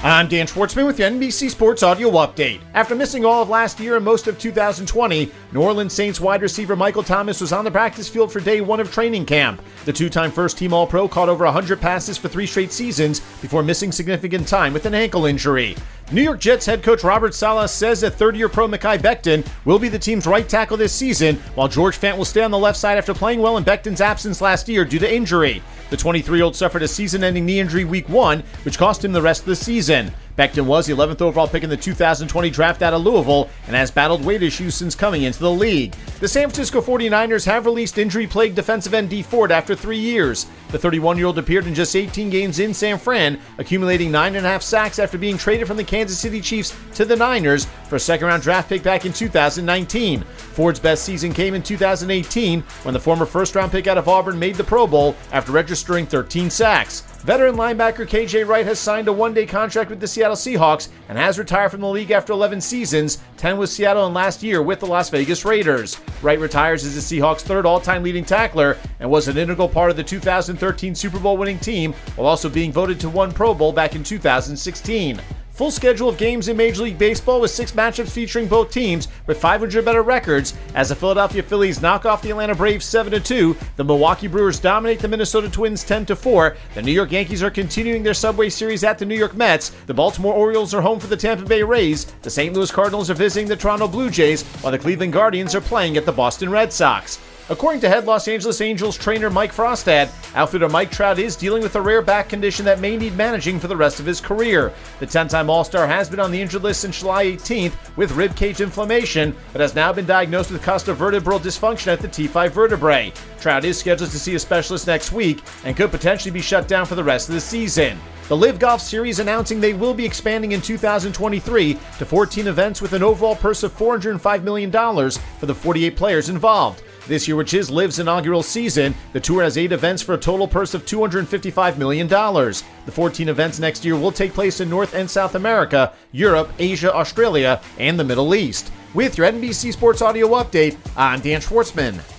I'm Dan Schwartzman with the NBC Sports Audio Update. After missing all of last year and most of 2020, New Orleans Saints wide receiver Michael Thomas was on the practice field for day one of training camp. The two time first team All Pro caught over 100 passes for three straight seasons before missing significant time with an ankle injury. New York Jets head coach Robert Saleh says that third year pro Mekhi Becton will be the team's right tackle this season, while George Fant will stay on the left side after playing well in Becton's absence last year due to injury. The 23 year old suffered a season ending knee injury week one, which cost him the rest of the season. Becton was the 11th overall pick in the 2020 draft out of Louisville and has battled weight issues since coming into the league. The San Francisco 49ers have released injury plagued defensive end Dee Ford after three years. The 31 year old appeared in just 18 games in San Fran, accumulating 9.5 sacks after being traded from the Kansas City Chiefs to the Niners for a second round draft pick back in 2019. Ford's best season came in 2018 when the former first round pick out of Auburn made the Pro Bowl after registering 13 sacks. Veteran linebacker KJ Wright has signed a one day contract with the Seattle Seahawks and has retired from the league after 11 seasons, 10 with Seattle and last year with the Las Vegas Raiders. Wright retires as the Seahawks' third all time leading tackler and was an integral part of the 2013 Super Bowl winning team while also being voted to one Pro Bowl back in 2016. Full schedule of games in Major League Baseball with six matchups featuring both teams with 500 better records as the Philadelphia Phillies knock off the Atlanta Braves 7 2, the Milwaukee Brewers dominate the Minnesota Twins 10 4, the New York Yankees are continuing their Subway Series at the New York Mets, the Baltimore Orioles are home for the Tampa Bay Rays, the St. Louis Cardinals are visiting the Toronto Blue Jays, while the Cleveland Guardians are playing at the Boston Red Sox. According to head Los Angeles Angels trainer Mike Frostad, outfielder Mike Trout is dealing with a rare back condition that may need managing for the rest of his career. The 10 time All Star has been on the injured list since July 18th with rib cage inflammation, but has now been diagnosed with costovertebral dysfunction at the T5 vertebrae. Trout is scheduled to see a specialist next week and could potentially be shut down for the rest of the season. The LIV Golf Series announcing they will be expanding in 2023 to 14 events with an overall purse of $405 million for the 48 players involved. This year, which is LIV's inaugural season, the tour has eight events for a total purse of $255 million. The 14 events next year will take place in North and South America, Europe, Asia, Australia, and the Middle East. With your NBC Sports Audio Update, I'm Dan Schwartzman.